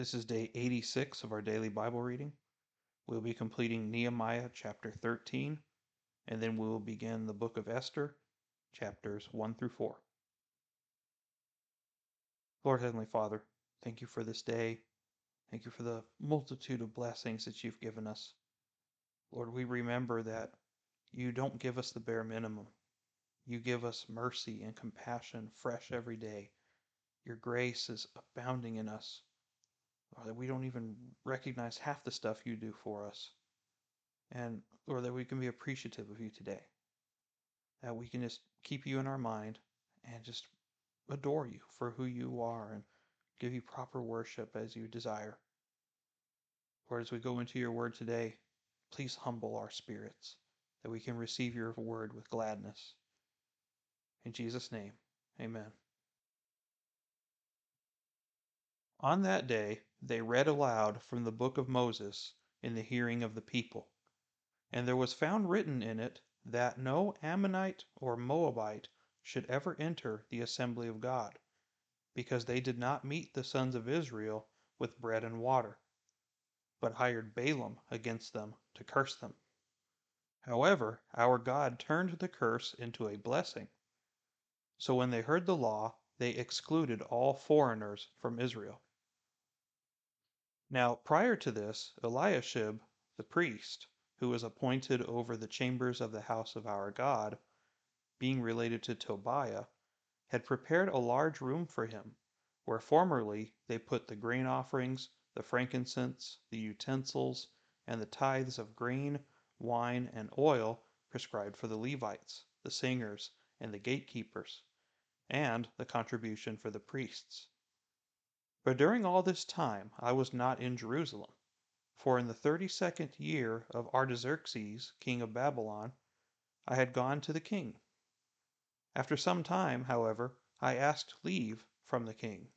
This is day 86 of our daily Bible reading. We'll be completing Nehemiah chapter 13, and then we will begin the book of Esther, chapters 1 through 4. Lord Heavenly Father, thank you for this day. Thank you for the multitude of blessings that you've given us. Lord, we remember that you don't give us the bare minimum. You give us mercy and compassion fresh every day. Your grace is abounding in us. Lord, that we don't even recognize half the stuff you do for us. And Lord, that we can be appreciative of you today. That we can just keep you in our mind and just adore you for who you are and give you proper worship as you desire. Lord, as we go into your word today, please humble our spirits that we can receive your word with gladness. In Jesus' name, amen. On that day, they read aloud from the book of Moses in the hearing of the people. And there was found written in it that no Ammonite or Moabite should ever enter the assembly of God, because they did not meet the sons of Israel with bread and water, but hired Balaam against them to curse them. However, our God turned the curse into a blessing. So when they heard the law, they excluded all foreigners from Israel. Now, prior to this, Eliashib, the priest, who was appointed over the chambers of the house of our God, being related to Tobiah, had prepared a large room for him, where formerly they put the grain offerings, the frankincense, the utensils, and the tithes of grain, wine, and oil prescribed for the Levites, the singers, and the gatekeepers, and the contribution for the priests. But during all this time I was not in Jerusalem, for in the thirty second year of Artaxerxes, king of Babylon, I had gone to the king. After some time, however, I asked leave from the king,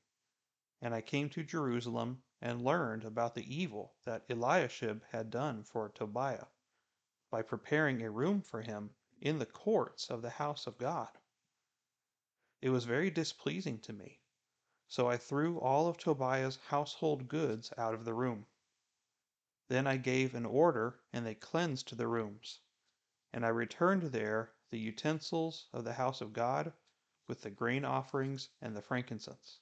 and I came to Jerusalem and learned about the evil that Eliashib had done for Tobiah by preparing a room for him in the courts of the house of God. It was very displeasing to me, so I threw all of Tobiah's household goods out of the room. Then I gave an order, and they cleansed the rooms. And I returned there the utensils of the house of God, with the grain offerings and the frankincense.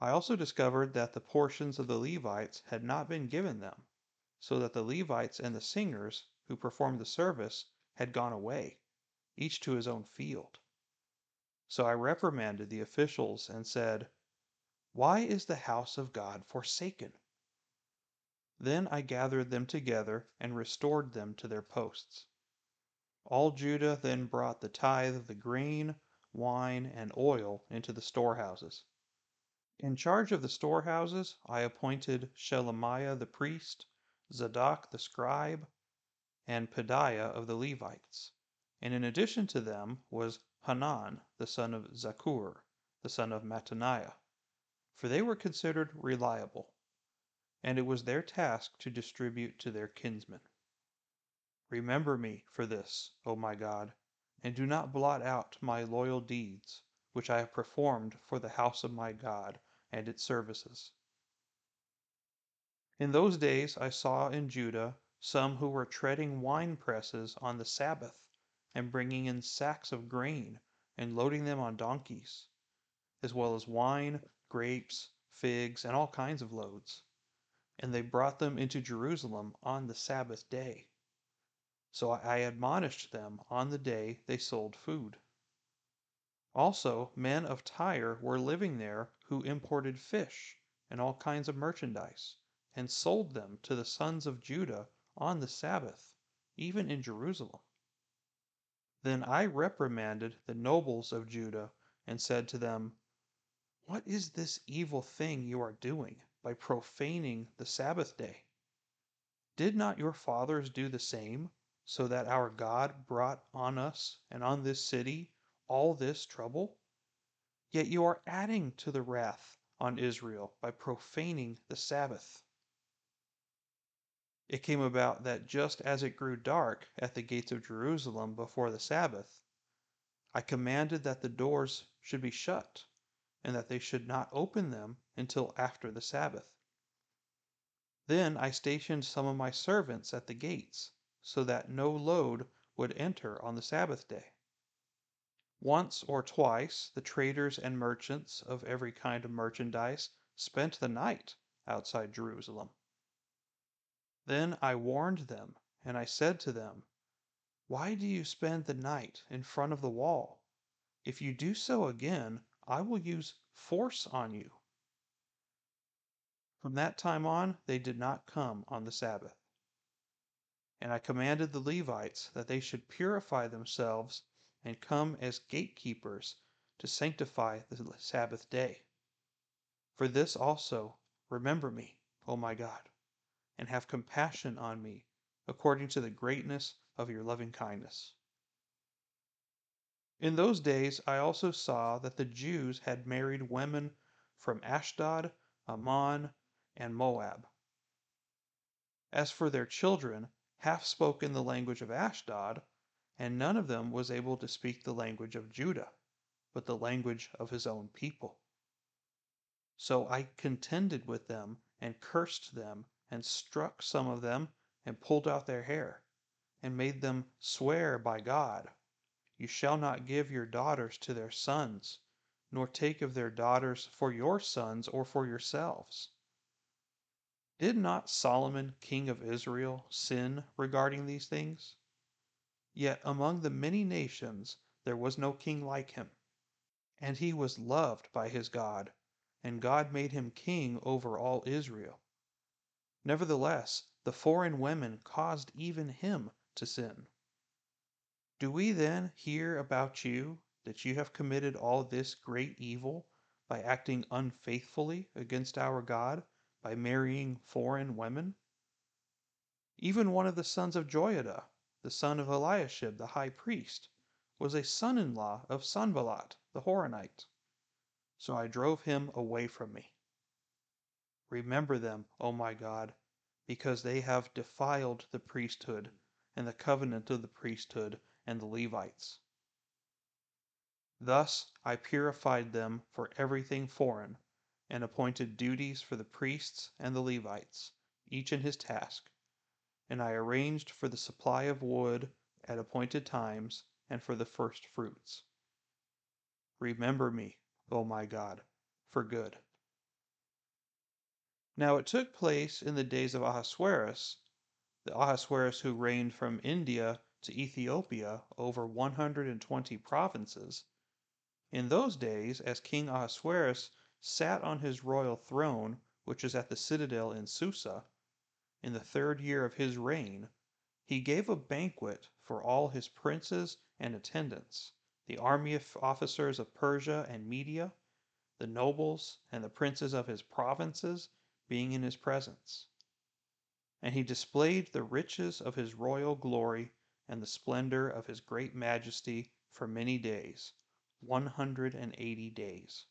I also discovered that the portions of the Levites had not been given them, so that the Levites and the singers who performed the service had gone away, each to his own field. So I reprimanded the officials and said, Why is the house of God forsaken? Then I gathered them together and restored them to their posts. All Judah then brought the tithe of the grain, wine, and oil into the storehouses. In charge of the storehouses I appointed Shelemiah the priest, Zadok the scribe, and Pedaiah of the Levites. And in addition to them was Hanan the son of Zaccur, the son of Mattaniah, for they were considered reliable, and it was their task to distribute to their kinsmen. Remember me for this, O my God, and do not blot out my loyal deeds, which I have performed for the house of my God and its services. In those days I saw in Judah some who were treading wine presses on the Sabbath, and bringing in sacks of grain, and loading them on donkeys, as well as wine, grapes, figs, and all kinds of loads. And they brought them into Jerusalem on the Sabbath day. So I admonished them on the day they sold food. Also, men of Tyre were living there who imported fish and all kinds of merchandise and sold them to the sons of Judah on the Sabbath, even in Jerusalem. Then I reprimanded the nobles of Judah and said to them, What is this evil thing you are doing by profaning the Sabbath day? Did not your fathers do the same, so that our God brought on us and on this city all this trouble? Yet you are adding to the wrath on Israel by profaning the Sabbath. It came about that just as it grew dark at the gates of Jerusalem before the Sabbath, I commanded that the doors should be shut, and that they should not open them until after the Sabbath. Then I stationed some of my servants at the gates, so that no load would enter on the Sabbath day. Once or twice the traders and merchants of every kind of merchandise spent the night outside Jerusalem. Then I warned them, and I said to them, Why do you spend the night in front of the wall? If you do so again, I will use force on you. From that time on, they did not come on the Sabbath. And I commanded the Levites that they should purify themselves and come as gatekeepers to sanctify the Sabbath day. For this also, remember me, O my God, and have compassion on me, according to the greatness of your loving kindness. In those days I also saw that the Jews had married women from Ashdod, Ammon, and Moab. As for their children, half spoke in the language of Ashdod, and none of them was able to speak the language of Judah, but the language of his own people. So I contended with them, and cursed them, and struck some of them, and pulled out their hair, and made them swear by God you shall not give your daughters to their sons, nor take of their daughters for your sons or for yourselves. Did not Solomon, king of Israel, sin regarding these things? Yet among the many nations there was no king like him. And he was loved by his God, and God made him king over all Israel. Nevertheless, the foreign women caused even him to sin. Do we then hear about you that you have committed all this great evil by acting unfaithfully against our God, by marrying foreign women? Even one of the sons of Joiada, the son of Eliashib the high priest, was a son in law of Sanballat the Horonite. So I drove him away from me. Remember them, O my God, because they have defiled the priesthood and the covenant of the priesthood and the Levites. Thus I purified them for everything foreign, and appointed duties for the priests and the Levites, each in his task, and I arranged for the supply of wood at appointed times and for the first fruits. Remember me, O my God, for good. Now it took place in the days of Ahasuerus, the Ahasuerus who reigned from India to Ethiopia over 120 provinces. In those days, as King Ahasuerus sat on his royal throne, which is at the citadel in Susa, in the third year of his reign, he gave a banquet for all his princes and attendants, the army of officers of Persia and Media, the nobles and the princes of his provinces being in his presence. And he displayed the riches of his royal glory and the splendor of his great majesty for many days, one hundred and eighty days.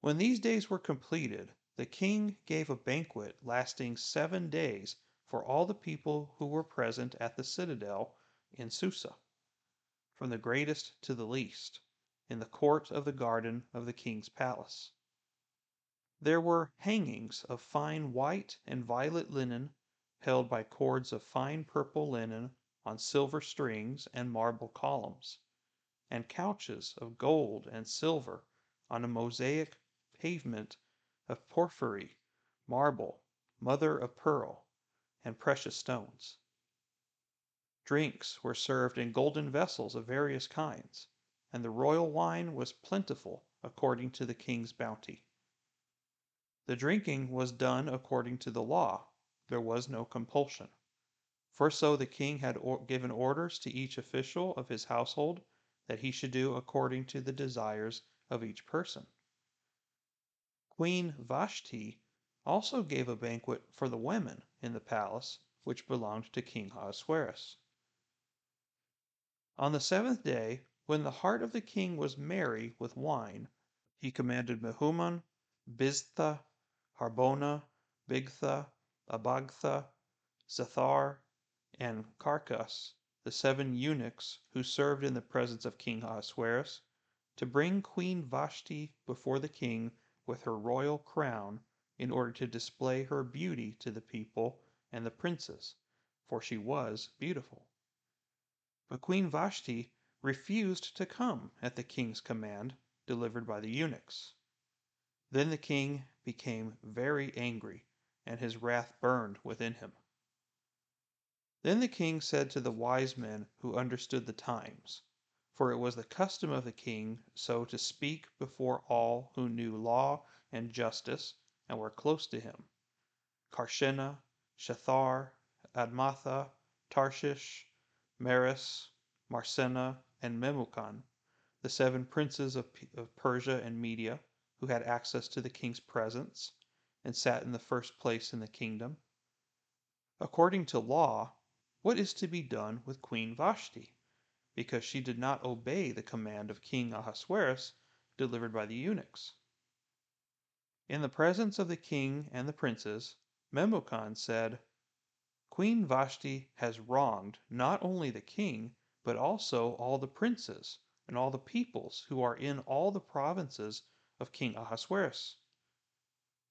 When these days were completed, the king gave a banquet lasting seven days for all the people who were present at the citadel in Susa, from the greatest to the least, in the court of the garden of the king's palace. There were hangings of fine white and violet linen, held by cords of fine purple linen on silver strings and marble columns, and couches of gold and silver on a mosaic pavement of porphyry, marble, mother of pearl, and precious stones. Drinks were served in golden vessels of various kinds, and the royal wine was plentiful according to the king's bounty. The drinking was done according to the law, there was no compulsion. For so the king had or given orders to each official of his household that he should do according to the desires of each person. Queen Vashti also gave a banquet for the women in the palace which belonged to King Ahasuerus. On the seventh day, when the heart of the king was merry with wine, he commanded Mehuman, Biztha, Harbona, Bigtha, Abagtha, Zethar, and Carkas, the seven eunuchs who served in the presence of King Ahasuerus, to bring Queen Vashti before the king with her royal crown in order to display her beauty to the people and the princes, for she was beautiful. But Queen Vashti refused to come at the king's command delivered by the eunuchs. Then the king became very angry, and his wrath burned within him. Then the king said to the wise men who understood the times, for it was the custom of the king so to speak before all who knew law and justice and were close to him Carshena, Shethar, Admatha, Tarshish, Meres, Marsena, and Memucan, the seven princes of, of Persia and Media, who had access to the king's presence and sat in the first place in the kingdom. According to law, what is to be done with Queen Vashti, because she did not obey the command of King Ahasuerus delivered by the eunuchs. In the presence of the king and the princes, Memucan said, Queen Vashti has wronged not only the king, but also all the princes and all the peoples who are in all the provinces of King Ahasuerus.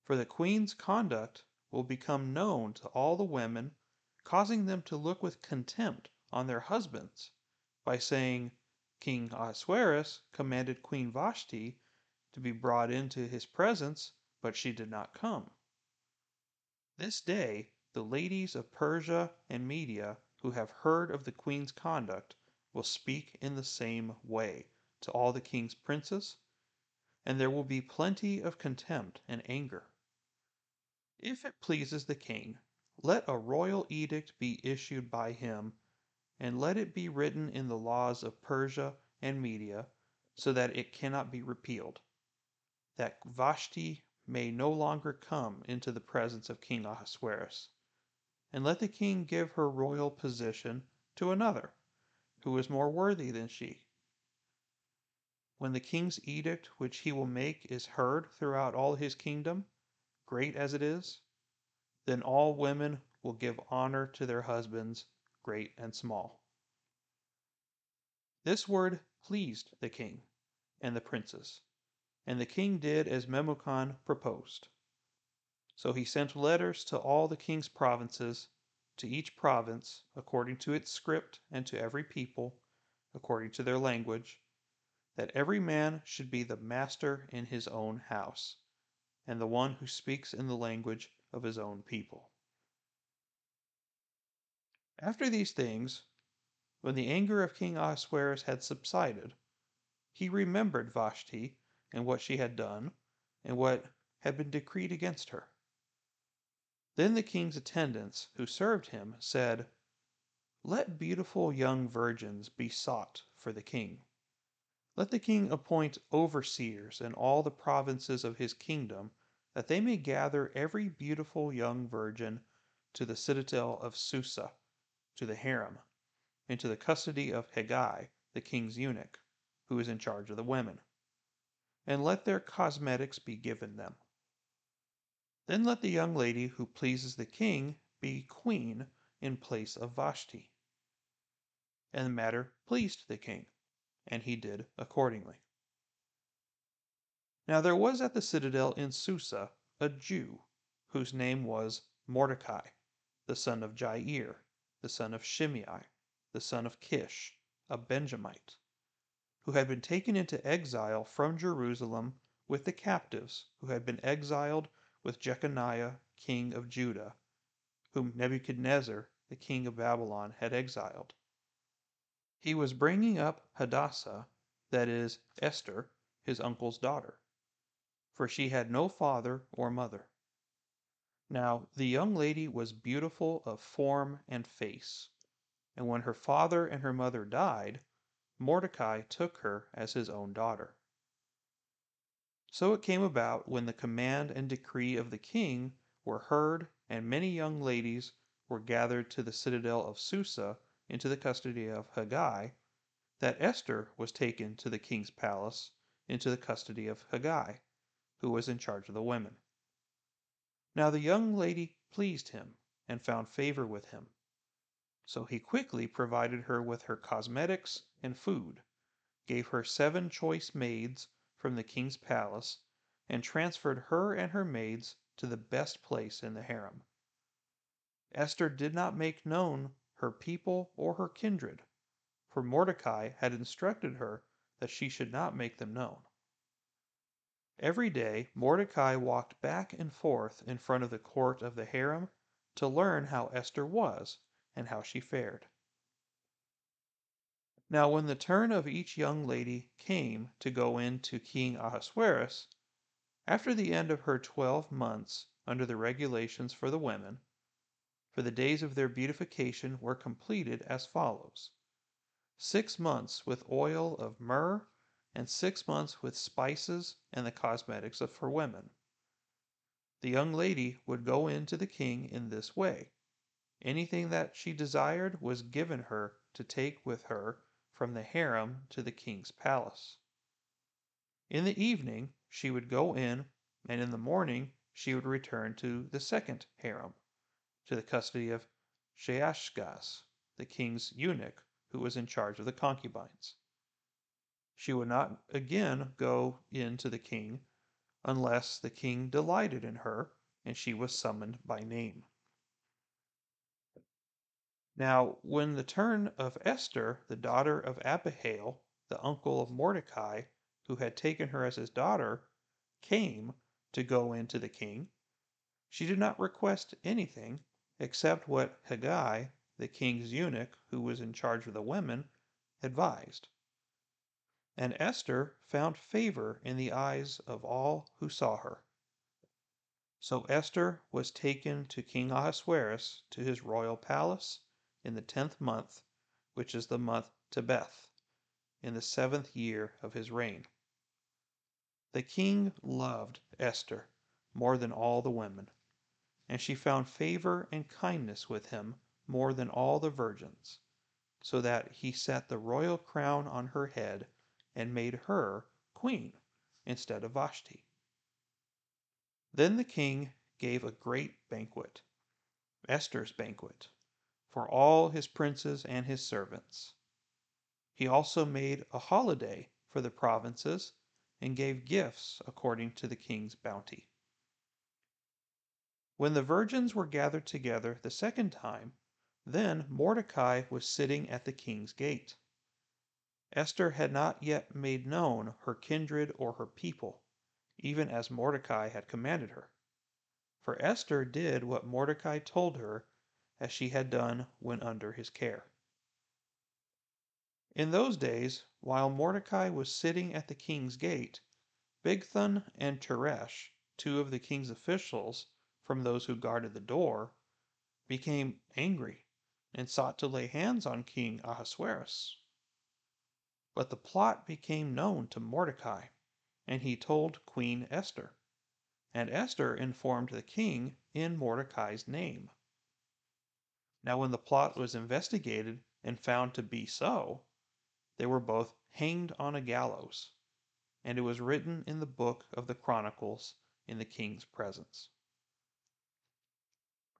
For the queen's conduct will become known to all the women causing them to look with contempt on their husbands by saying, King Ahasuerus commanded Queen Vashti to be brought into his presence, but she did not come. This day, the ladies of Persia and Media who have heard of the queen's conduct will speak in the same way to all the king's princes, and there will be plenty of contempt and anger. If it pleases the king, let a royal edict be issued by him, and let it be written in the laws of Persia and Media, so that it cannot be repealed, that Vashti may no longer come into the presence of King Ahasuerus, and let the king give her royal position to another, who is more worthy than she. When the king's edict which he will make is heard throughout all his kingdom, great as it is, then all women will give honor to their husbands, great and small. This word pleased the king and the princes, and the king did as Memucan proposed. So he sent letters to all the king's provinces, to each province according to its script, and to every people according to their language, that every man should be the master in his own house, and the one who speaks in the language of his own people. After these things, when the anger of King Ahasuerus had subsided, he remembered Vashti and what she had done, and what had been decreed against her. Then the king's attendants, who served him, said, Let beautiful young virgins be sought for the king. Let the king appoint overseers in all the provinces of his kingdom that they may gather every beautiful young virgin to the citadel of Susa, to the harem, into the custody of Hegai, the king's eunuch, who is in charge of the women. And let their cosmetics be given them. Then let the young lady who pleases the king be queen in place of Vashti. And the matter pleased the king, and he did accordingly. Now there was at the citadel in Susa a Jew, whose name was Mordecai, the son of Jair, the son of Shimei, the son of Kish, a Benjamite, who had been taken into exile from Jerusalem with the captives who had been exiled with Jeconiah, king of Judah, whom Nebuchadnezzar, the king of Babylon, had exiled. He was bringing up Hadassah, that is, Esther, his uncle's daughter for she had no father or mother. Now the young lady was beautiful of form and face, and when her father and her mother died, Mordecai took her as his own daughter. So it came about when the command and decree of the king were heard, and many young ladies were gathered to the citadel of Susa into the custody of Hegai, that Esther was taken to the king's palace into the custody of Hegai, who was in charge of the women. Now the young lady pleased him and found favor with him. So he quickly provided her with her cosmetics and food, gave her seven choice maids from the king's palace, and transferred her and her maids to the best place in the harem. Esther did not make known her people or her kindred, for Mordecai had instructed her that she should not make them known. Every day Mordecai walked back and forth in front of the court of the harem to learn how Esther was and how she fared. Now, when the turn of each young lady came to go in to King Ahasuerus, after the end of her twelve months under the regulations for the women, for the days of their beautification were completed as follows six months with oil of myrrh, and six months with spices and the cosmetics of, for women. The young lady would go in to the king in this way. Anything that she desired was given her to take with her from the harem to the king's palace. In the evening she would go in, and in the morning she would return to the second harem, to the custody of Shaashgaz, the king's eunuch, who was in charge of the concubines. She would not again go in to the king unless the king delighted in her and she was summoned by name. Now, when the turn of Esther, the daughter of Abihail, the uncle of Mordecai, who had taken her as his daughter, came to go in to the king, she did not request anything except what Hegai, the king's eunuch, who was in charge of the women, advised. And Esther found favor in the eyes of all who saw her. So Esther was taken to King Ahasuerus to his royal palace in the tenth month, which is the month Tebeth, in the seventh year of his reign. The king loved Esther more than all the women, and she found favor and kindness with him more than all the virgins, so that he set the royal crown on her head and made her queen instead of Vashti. Then the king gave a great banquet, Esther's banquet, for all his princes and his servants. He also made a holiday for the provinces and gave gifts according to the king's bounty. When the virgins were gathered together the second time, then Mordecai was sitting at the king's gate. Esther had not yet made known her kindred or her people, even as Mordecai had commanded her. For Esther did what Mordecai told her as she had done when under his care. In those days, while Mordecai was sitting at the king's gate, Bigthan and Teresh, two of the king's officials from those who guarded the door, became angry and sought to lay hands on King Ahasuerus. But the plot became known to Mordecai, and he told Queen Esther. And Esther informed the king in Mordecai's name. Now, when the plot was investigated and found to be so, they were both hanged on a gallows, and it was written in the book of the Chronicles in the king's presence.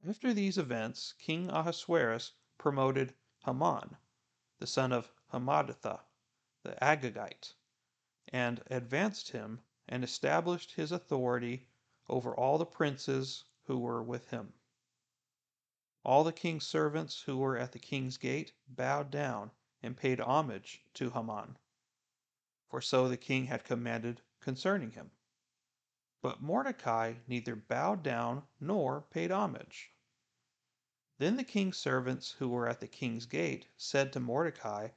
After these events, King Ahasuerus promoted Haman, the son of Hammedatha, the Agagite, and advanced him and established his authority over all the princes who were with him. All the king's servants who were at the king's gate bowed down and paid homage to Haman, for so the king had commanded concerning him. But Mordecai neither bowed down nor paid homage. Then the king's servants who were at the king's gate said to Mordecai,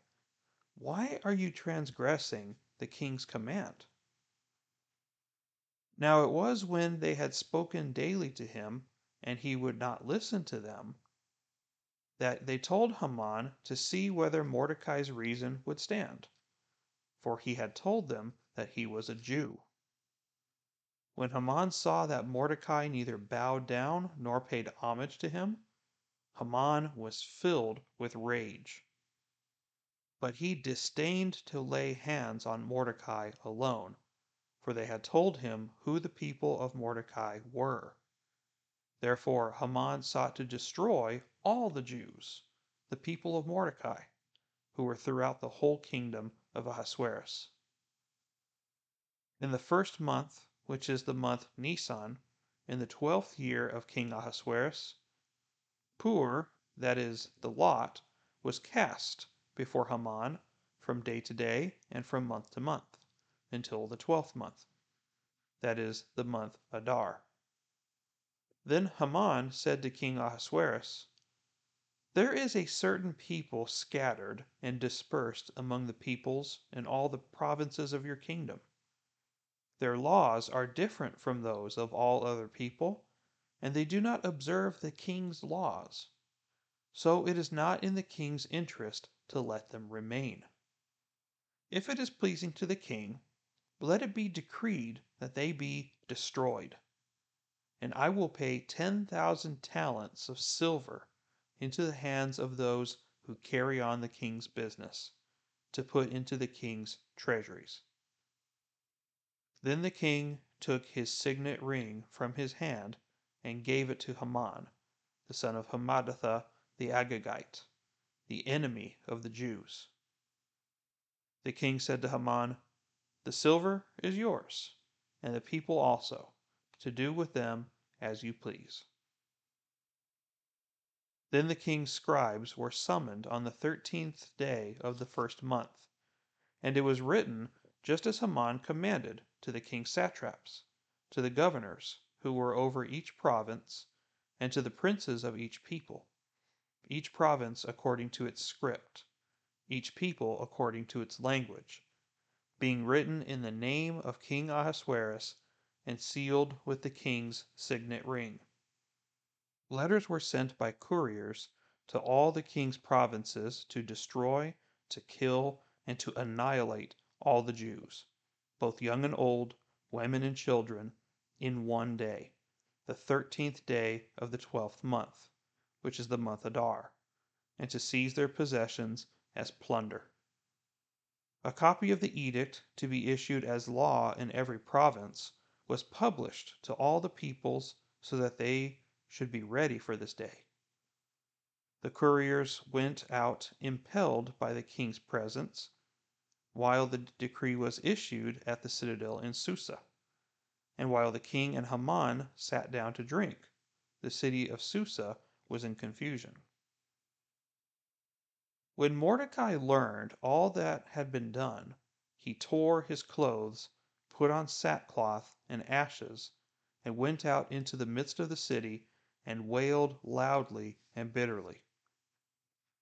Why are you transgressing the king's command? Now it was when they had spoken daily to him, and he would not listen to them, that they told Haman to see whether Mordecai's reason would stand, for he had told them that he was a Jew. When Haman saw that Mordecai neither bowed down nor paid homage to him, Haman was filled with rage. But he disdained to lay hands on Mordecai alone, for they had told him who the people of Mordecai were. Therefore Haman sought to destroy all the Jews, the people of Mordecai, who were throughout the whole kingdom of Ahasuerus. In the first month, which is the month Nisan, in the twelfth year of King Ahasuerus, Pur, that is, the lot, was cast before Haman from day to day and from month to month, until the twelfth month, that is, the month Adar. Then Haman said to King Ahasuerus, There is a certain people scattered and dispersed among the peoples in all the provinces of your kingdom. Their laws are different from those of all other people, and they do not observe the king's laws. So it is not in the king's interest to let them remain. If it is pleasing to the king, let it be decreed that they be destroyed and I will pay ten thousand talents of silver into the hands of those who carry on the king's business, to put into the king's treasuries. Then the king took his signet ring from his hand and gave it to Haman, the son of Hammedatha the Agagite, the enemy of the Jews. The king said to Haman, The silver is yours, and the people also, to do with them as you please. Then the king's scribes were summoned on the thirteenth day of the first month, and it was written just as Haman commanded to the king's satraps, to the governors who were over each province, and to the princes of each people, each province according to its script, each people according to its language, being written in the name of King Ahasuerus and sealed with the king's signet ring. Letters were sent by couriers to all the king's provinces to destroy, to kill, and to annihilate all the Jews, both young and old, women and children, in one day, the thirteenth day of the twelfth month, which is the month Adar, and to seize their possessions as plunder. A copy of the edict to be issued as law in every province was published to all the peoples so that they should be ready for this day. The couriers went out impelled by the king's presence while the decree was issued at the citadel in Susa. And while the king and Haman sat down to drink, the city of Susa was in confusion. When Mordecai learned all that had been done, he tore his clothes put on sackcloth and ashes, and went out into the midst of the city, and wailed loudly and bitterly.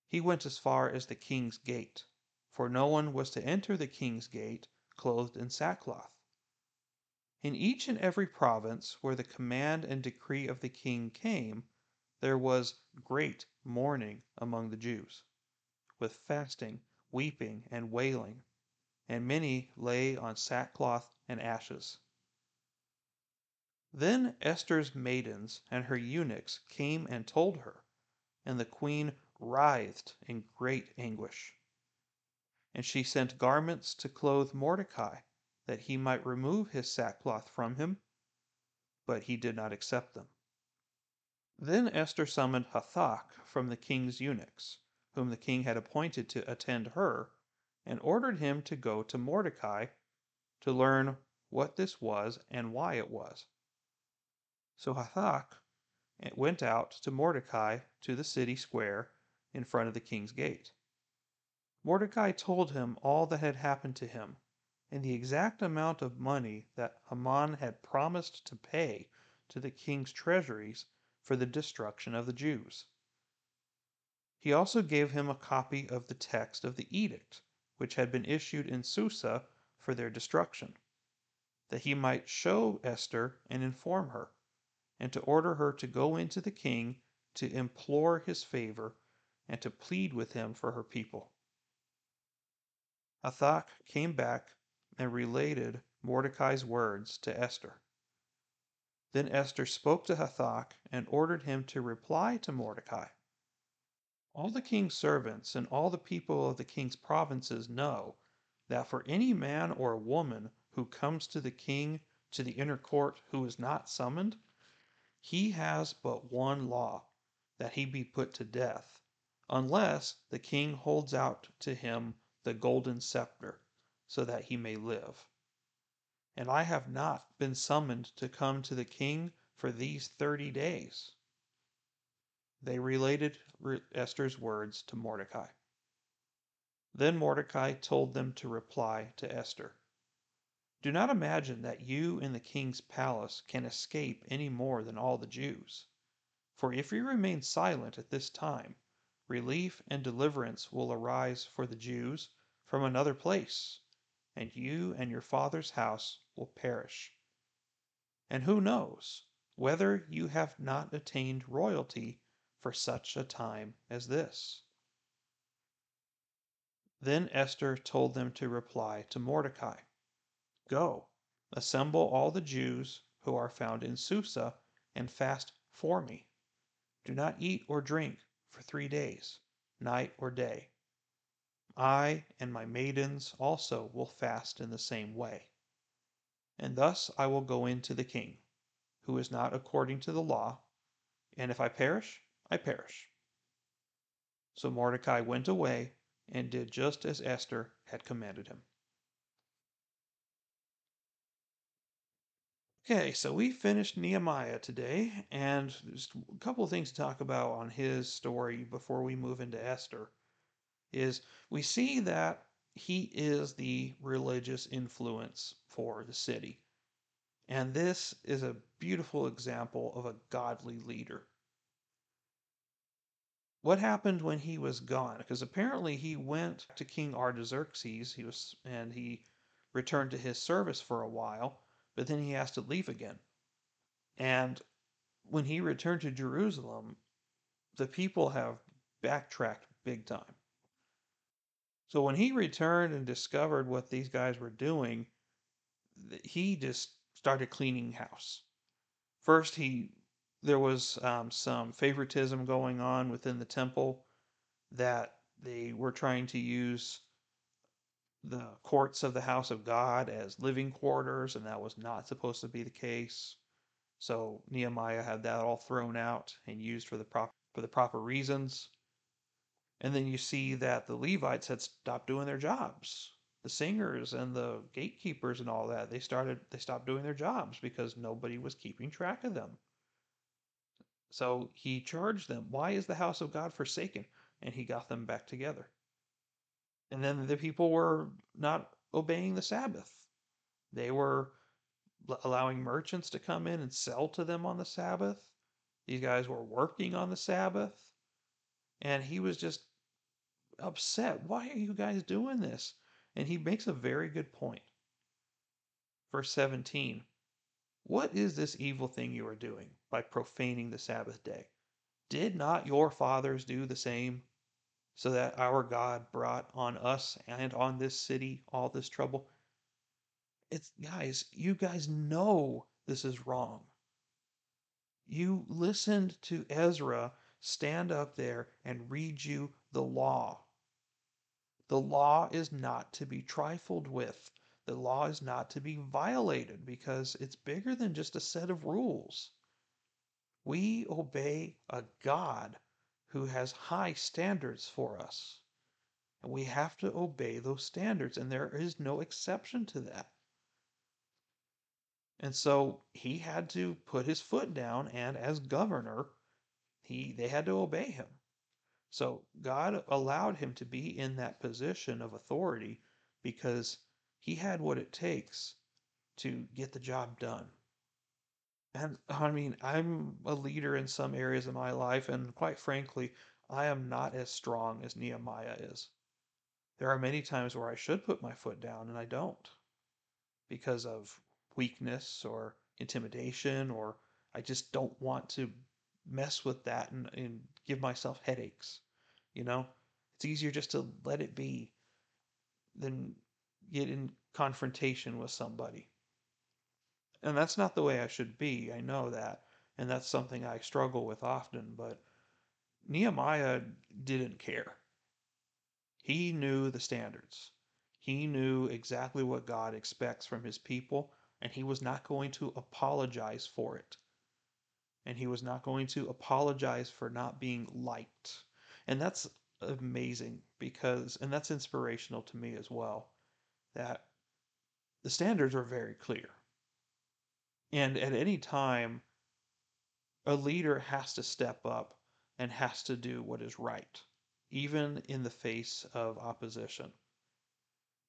He went as far as the king's gate, for no one was to enter the king's gate clothed in sackcloth. In each and every province where the command and decree of the king came, there was great mourning among the Jews, with fasting, weeping, and wailing, and many lay on sackcloth and ashes. Then Esther's maidens and her eunuchs came and told her, and the queen writhed in great anguish. And she sent garments to clothe Mordecai, that he might remove his sackcloth from him, but he did not accept them. Then Esther summoned Hathach from the king's eunuchs, whom the king had appointed to attend her, and ordered him to go to Mordecai to learn what this was and why it was. So Hathach went out to Mordecai to the city square in front of the king's gate. Mordecai told him all that had happened to him, and the exact amount of money that Haman had promised to pay to the king's treasuries for the destruction of the Jews. He also gave him a copy of the text of the edict which had been issued in Susa for their destruction, that he might show Esther and inform her, and to order her to go into the king to implore his favor and to plead with him for her people. Hathach came back and related Mordecai's words to Esther. Then Esther spoke to Hathach and ordered him to reply to Mordecai. All the king's servants and all the people of the king's provinces know that for any man or woman who comes to the king to the inner court who is not summoned, he has but one law that he be put to death, unless the king holds out to him the golden scepter, so that he may live. and I have not been summoned to come to the king for these thirty days. They related Esther's words to Mordecai. Then Mordecai told them to reply to Esther Do not imagine that you in the king's palace can escape any more than all the Jews. For if you remain silent at this time, relief and deliverance will arise for the Jews from another place, and you and your father's house will perish. And who knows whether you have not attained royalty for such a time as this? Then Esther told them to reply to Mordecai Go, assemble all the Jews who are found in Susa, and fast for me. Do not eat or drink for three days, night or day. I and my maidens also will fast in the same way. And thus I will go in to the king, who is not according to the law, and if I perish, I perish. So Mordecai went away and did just as Esther had commanded him. Okay, so we finished Nehemiah today, and just a couple of things to talk about on his story before we move into Esther. Is we see that he is the religious influence for the city. And this is a beautiful example of a godly leader. What happened when he was gone? Because apparently he went to King Artaxerxes, he was and he returned to his service for a while, but then he has to leave again. And when he returned to Jerusalem, the people have backtracked big time. So when he returned and discovered what these guys were doing, he just started cleaning house. First, he there was um, some favoritism going on within the temple that they were trying to use the courts of the house of God as living quarters, and that was not supposed to be the case. So Nehemiah had that all thrown out and used for the proper for the proper reasons. And then you see that the Levites had stopped doing their jobs. The singers and the gatekeepers and all that, they started they stopped doing their jobs because nobody was keeping track of them. So he charged them, Why is the house of God forsaken? And he got them back together. And then the people were not obeying the Sabbath. They were allowing merchants to come in and sell to them on the Sabbath. These guys were working on the Sabbath. And he was just upset. Why are you guys doing this? And he makes a very good point. Verse 17 What is this evil thing you are doing by profaning the Sabbath day? Did not your fathers do the same? So that our God brought on us and on this city all this trouble. It's, guys, you guys know this is wrong. You listened to Ezra stand up there and read you the law. The law is not to be trifled with. The law is not to be violated because it's bigger than just a set of rules. We obey a God who has high standards for us. And we have to obey those standards, and there is no exception to that. And so he had to put his foot down, and as governor, he they had to obey him. So God allowed him to be in that position of authority because he had what it takes to get the job done. And I mean, I'm a leader in some areas of my life, and quite frankly, I am not as strong as Nehemiah is. There are many times where I should put my foot down and I don't because of weakness or intimidation, or I just don't want to mess with that and, and give myself headaches. You know, it's easier just to let it be than get in confrontation with somebody. And that's not the way I should be. I know that. And that's something I struggle with often. But Nehemiah didn't care. He knew the standards. He knew exactly what God expects from his people, and he was not going to apologize for it and he was not going to apologize for not being liked. And that's amazing because, and that's inspirational to me as well, that the standards are very clear. And at any time, a leader has to step up and has to do what is right, even in the face of opposition.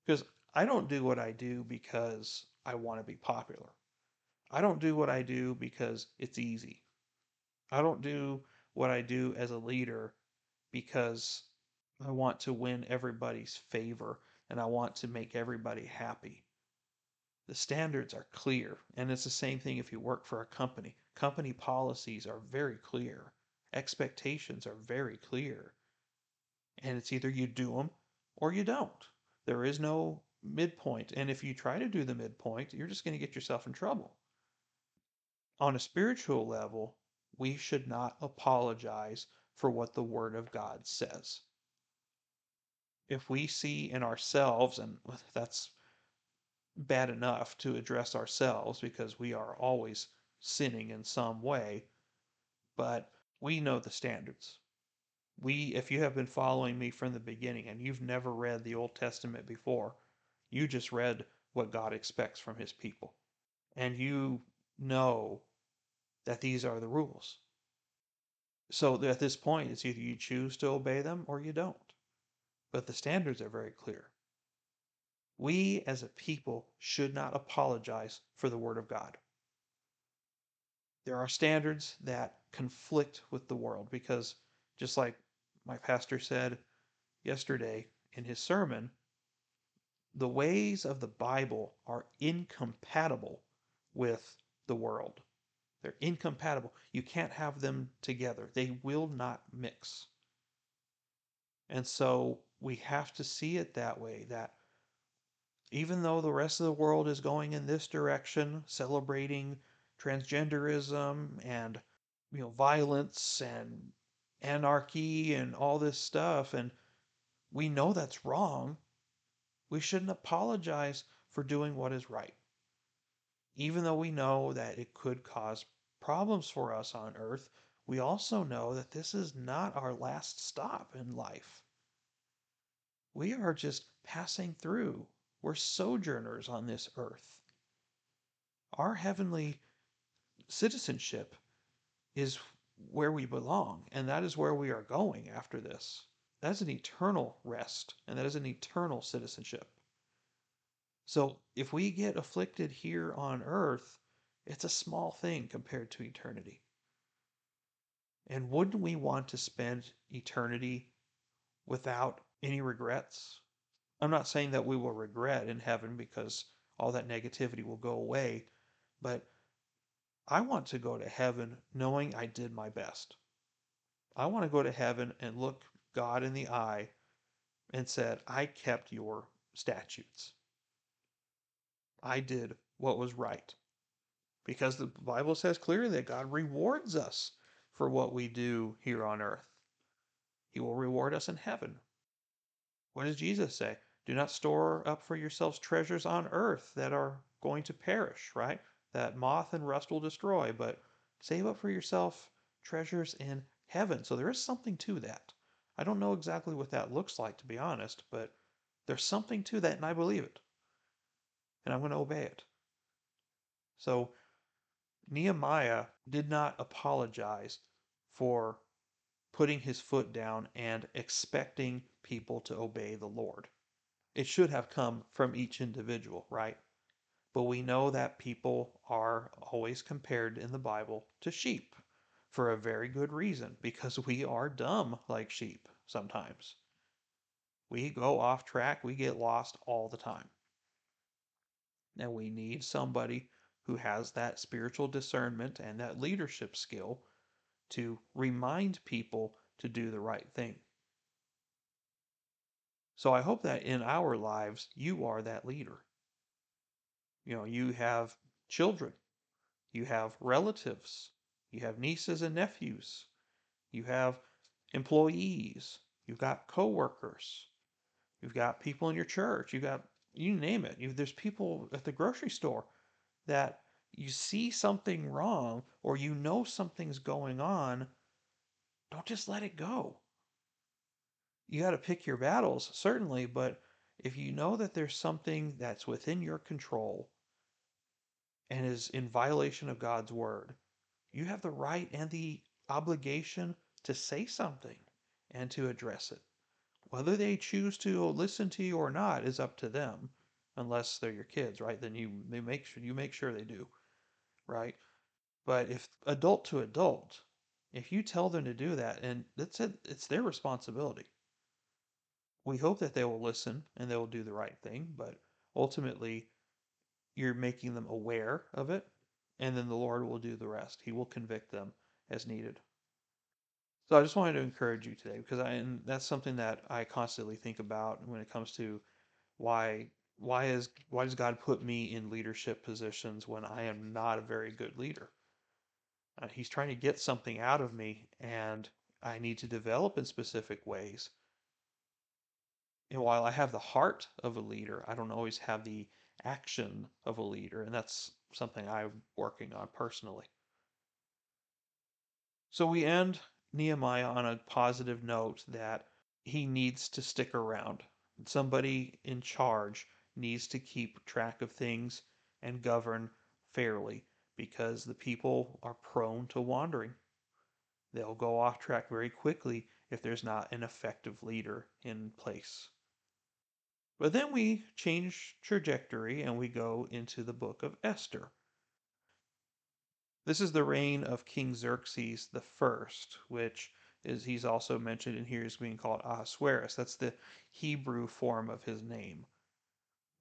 Because I don't do what I do because I want to be popular. I don't do what I do because it's easy. I don't do what I do as a leader because I want to win everybody's favor and I want to make everybody happy. The standards are clear, and it's the same thing if you work for a company. Company policies are very clear, expectations are very clear, and it's either you do them or you don't. There is no midpoint, and if you try to do the midpoint, you're just going to get yourself in trouble. On a spiritual level, we should not apologize for what the Word of God says. If we see in ourselves, and that's bad enough to address ourselves because we are always sinning in some way, but we know the standards. We, if you have been following me from the beginning and you've never read the Old Testament before, you just read what God expects from his people. And you know that these are the rules. So at this point, it's either you choose to obey them or you don't. But the standards are very clear. We as a people should not apologize for the Word of God. There are standards that conflict with the world because, just like my pastor said yesterday in his sermon, the ways of the Bible are incompatible with the world. They're incompatible. You can't have them together, they will not mix. And so we have to see it that way that even though the rest of the world is going in this direction, celebrating transgenderism and you know violence and anarchy and all this stuff and we know that's wrong, we shouldn't apologize for doing what is right. Even though we know that it could cause problems for us on earth, we also know that this is not our last stop in life. We are just passing through. We're sojourners on this earth. Our heavenly citizenship is where we belong, and that is where we are going after this. That is an eternal rest, and that is an eternal citizenship. So if we get afflicted here on earth, it's a small thing compared to eternity. And wouldn't we want to spend eternity without any regrets? I'm not saying that we will regret in heaven because all that negativity will go away, but I want to go to heaven knowing I did my best. I want to go to heaven and look God in the eye and said, I kept your statutes. I did what was right. Because the Bible says clearly that God rewards us for what we do here on earth. He will reward us in heaven. What does Jesus say? Do not store up for yourselves treasures on earth that are going to perish, right? That moth and rust will destroy, but save up for yourself treasures in heaven. So there is something to that. I don't know exactly what that looks like, to be honest, but there's something to that, and I believe it. And I'm going to obey it. So Nehemiah did not apologize for putting his foot down and expecting people to obey the Lord. It should have come from each individual, right? But we know that people are always compared in the Bible to sheep for a very good reason because we are dumb like sheep sometimes. We go off track, we get lost all the time. And we need somebody who has that spiritual discernment and that leadership skill to remind people to do the right thing. So I hope that in our lives, you are that leader. You know, you have children, you have relatives, you have nieces and nephews, you have employees, you've got coworkers, you've got people in your church, you've got you name it. You, there's people at the grocery store that you see something wrong or you know something's going on. Don't just let it go you got to pick your battles, certainly, but if you know that there's something that's within your control and is in violation of God's word, you have the right and the obligation to say something and to address it. Whether they choose to listen to you or not is up to them, unless they're your kids, right? Then you they make sure you make sure they do, right? But if adult to adult, if you tell them to do that, and that's it, it's their responsibility. We hope that they will listen and they will do the right thing, but ultimately, you're making them aware of it, and then the Lord will do the rest. He will convict them as needed. So I just wanted to encourage you today because I and that's something that I constantly think about when it comes to why why is why does God put me in leadership positions when I am not a very good leader? Uh, he's trying to get something out of me, and I need to develop in specific ways. And while I have the heart of a leader, I don't always have the action of a leader, and that's something I'm working on personally. So we end Nehemiah on a positive note that he needs to stick around. Somebody in charge needs to keep track of things and govern fairly because the people are prone to wandering. They'll go off track very quickly if there's not an effective leader in place. But then we change trajectory and we go into the book of Esther. This is the reign of King Xerxes the First, which is he's also mentioned in here as being called Ahasuerus. That's the Hebrew form of his name.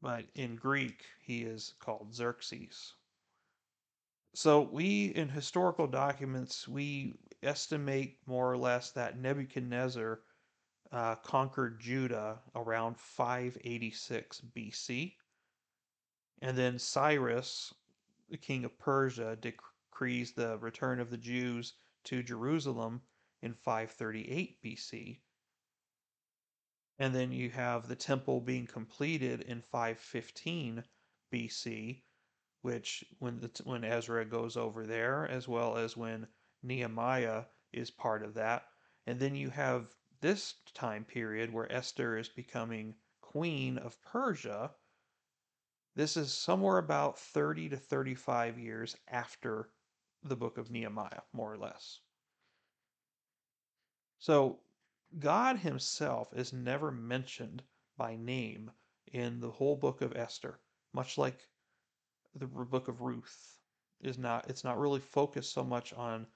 But in Greek, he is called Xerxes. So we, in historical documents, we estimate more or less that Nebuchadnezzar uh, conquered Judah around 586 BC. And then Cyrus, the king of Persia, decrees the return of the Jews to Jerusalem in 538 BC. And then you have the temple being completed in 515 BC which when the, when Ezra goes over there, as well as when Nehemiah is part of that, and then you have this time period where Esther is becoming queen of Persia. This is somewhere about 30 to 35 years after the book of Nehemiah, more or less. So, God Himself is never mentioned by name in the whole book of Esther, much like the book of Ruth is not it's not really focused so much on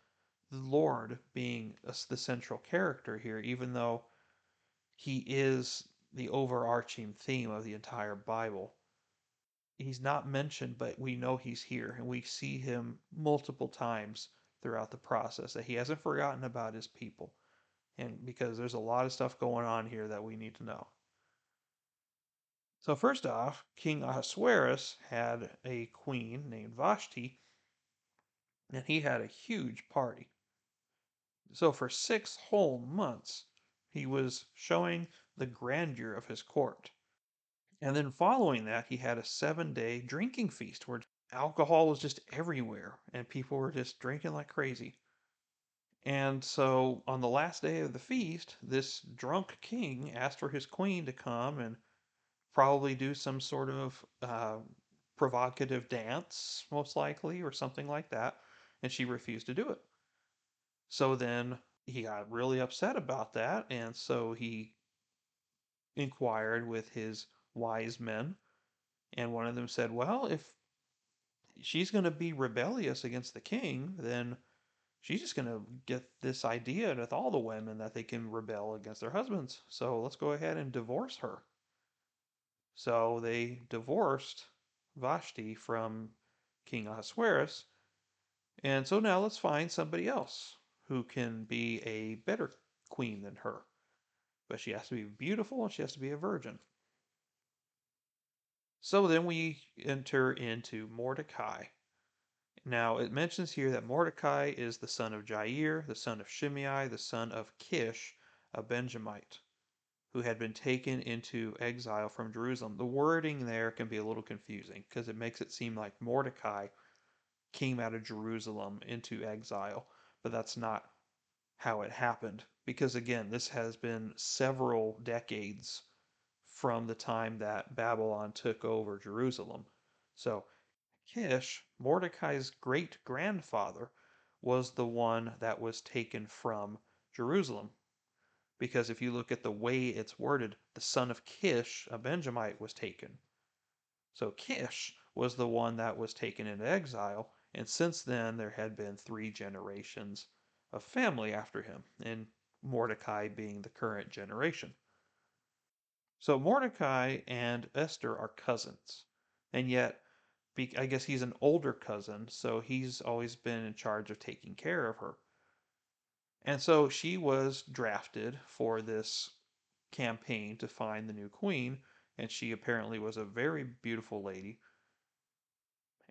the Lord being the central character here, even though he is the overarching theme of the entire Bible. He's not mentioned, but we know he's here, and we see him multiple times throughout the process that he hasn't forgotten about his people. And because there's a lot of stuff going on here that we need to know. So, first off, King Ahasuerus had a queen named Vashti, and he had a huge party. So, for six whole months, he was showing the grandeur of his court. And then, following that, he had a seven day drinking feast where alcohol was just everywhere and people were just drinking like crazy. And so, on the last day of the feast, this drunk king asked for his queen to come and probably do some sort of uh, provocative dance, most likely, or something like that. And she refused to do it. So then he got really upset about that. And so he inquired with his wise men. And one of them said, Well, if she's going to be rebellious against the king, then she's just going to get this idea with all the women that they can rebel against their husbands. So let's go ahead and divorce her. So they divorced Vashti from King Ahasuerus. And so now let's find somebody else who can be a better queen than her. But she has to be beautiful and she has to be a virgin. So then we enter into Mordecai. Now it mentions here that Mordecai is the son of Jair, the son of Shimei, the son of Kish, a Benjamite who had been taken into exile from Jerusalem. The wording there can be a little confusing because it makes it seem like Mordecai came out of Jerusalem into exile, but that's not how it happened. Because again, this has been several decades from the time that Babylon took over Jerusalem. So Kish, Mordecai's great grandfather, was the one that was taken from Jerusalem. Because if you look at the way it's worded, the son of Kish, a Benjamite, was taken. So Kish was the one that was taken into exile, and since then there had been three generations of family after him, and Mordecai being the current generation. So Mordecai and Esther are cousins, and yet I guess he's an older cousin, so he's always been in charge of taking care of her. And so she was drafted for this campaign to find the new queen, and she apparently was a very beautiful lady.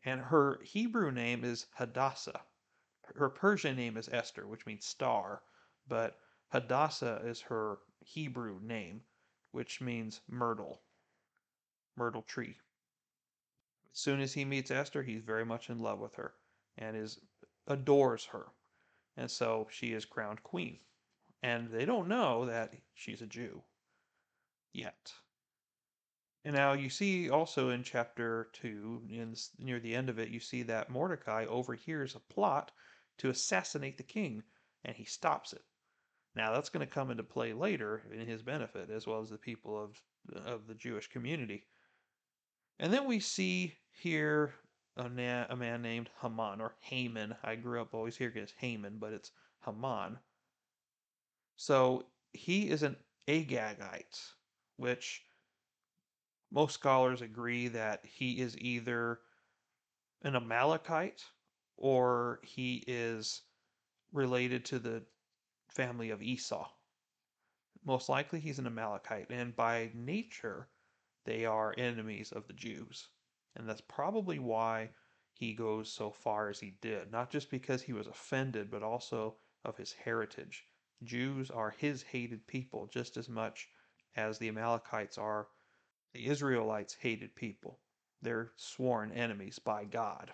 And her Hebrew name is Hadassah. Her Persian name is Esther, which means star, but Hadassah is her Hebrew name, which means myrtle, myrtle tree. As soon as he meets Esther, he's very much in love with her and is adores her. And so she is crowned queen. And they don't know that she's a Jew yet. And now you see also in chapter 2, in, near the end of it, you see that Mordecai overhears a plot to assassinate the king, and he stops it. Now that's going to come into play later in his benefit, as well as the people of, of the Jewish community. And then we see here a, na- a man named Haman or Haman. I grew up always hearing it as Haman, but it's Haman. So he is an Agagite, which most scholars agree that he is either an Amalekite or he is related to the family of Esau. Most likely he's an Amalekite, and by nature, they are enemies of the Jews. And that's probably why he goes so far as he did, not just because he was offended, but also of his heritage. Jews are his hated people just as much as the Amalekites are the Israelites' hated people. They're sworn enemies by God.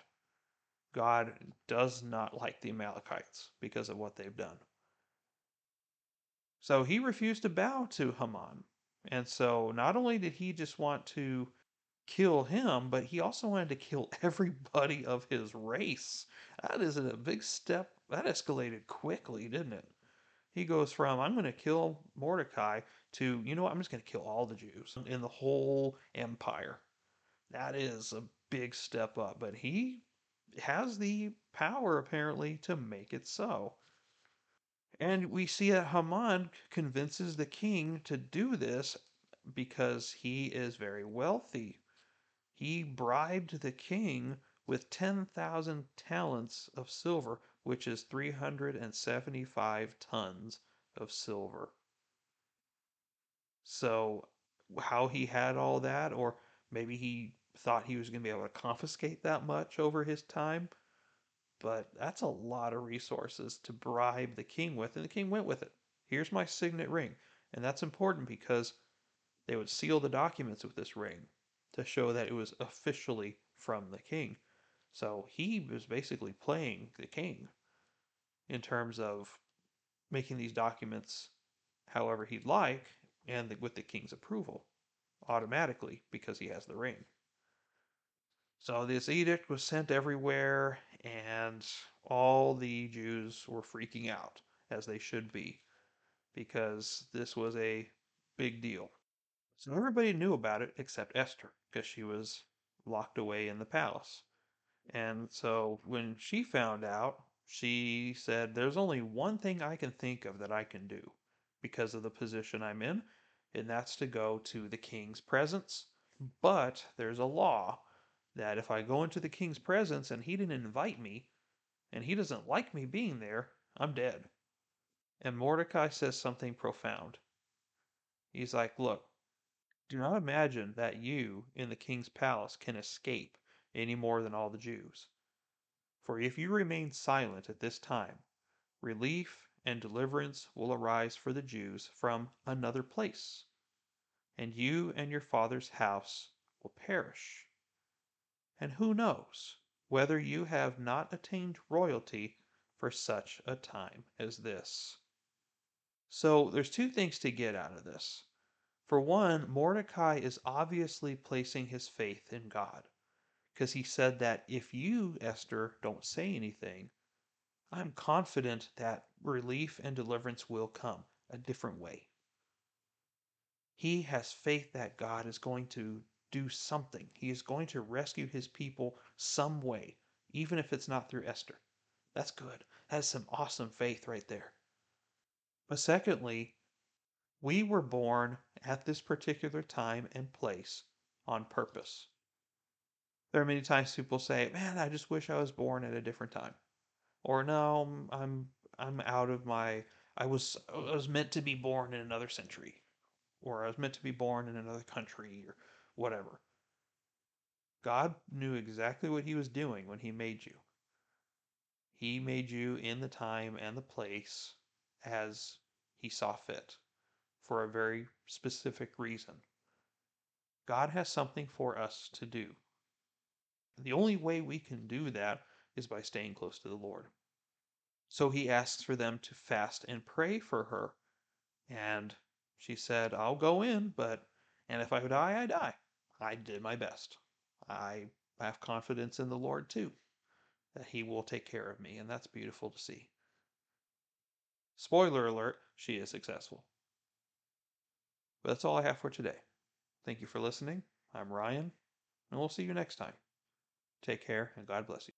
God does not like the Amalekites because of what they've done. So he refused to bow to Haman. And so not only did he just want to kill him, but he also wanted to kill everybody of his race. That is a big step. That escalated quickly, didn't it? He goes from, I'm going to kill Mordecai, to, you know what, I'm just going to kill all the Jews in the whole empire. That is a big step up, but he has the power apparently to make it so. And we see that Haman convinces the king to do this because he is very wealthy. He bribed the king with 10,000 talents of silver, which is 375 tons of silver. So, how he had all that, or maybe he thought he was going to be able to confiscate that much over his time, but that's a lot of resources to bribe the king with, and the king went with it. Here's my signet ring. And that's important because they would seal the documents with this ring to show that it was officially from the king. So he was basically playing the king in terms of making these documents however he'd like and the, with the king's approval automatically because he has the ring. So this edict was sent everywhere, and all the Jews were freaking out, as they should be, because this was a big deal. So everybody knew about it except Esther, because she was locked away in the palace. And so when she found out, she said, There's only one thing I can think of that I can do because of the position I'm in, and that's to go to the king's presence. But there's a law that if I go into the king's presence and he didn't invite me, and he doesn't like me being there, I'm dead. And Mordecai says something profound. He's like, Look, do not imagine that you in the king's palace can escape any more than all the Jews. For if you remain silent at this time, relief and deliverance will arise for the Jews from another place, and you and your father's house will perish. And who knows whether you have not attained royalty for such a time as this? So there's two things to get out of this. For one, Mordecai is obviously placing his faith in God because he said that if you, Esther, don't say anything, I'm confident that relief and deliverance will come a different way. He has faith that God is going to do something. He is going to rescue his people some way, even if it's not through Esther. That's good. That's some awesome faith right there. But secondly, we were born at this particular time and place on purpose. There are many times people say, "Man, I just wish I was born at a different time," or "No, I'm I'm out of my I was I was meant to be born in another century." or I was meant to be born in another country or whatever. God knew exactly what he was doing when he made you. He made you in the time and the place as he saw fit for a very specific reason. God has something for us to do. The only way we can do that is by staying close to the Lord. So he asks for them to fast and pray for her. And she said, I'll go in, but, and if I die, I die. I did my best. I have confidence in the Lord too, that He will take care of me, and that's beautiful to see. Spoiler alert, she is successful. But that's all I have for today. Thank you for listening. I'm Ryan, and we'll see you next time. Take care, and God bless you.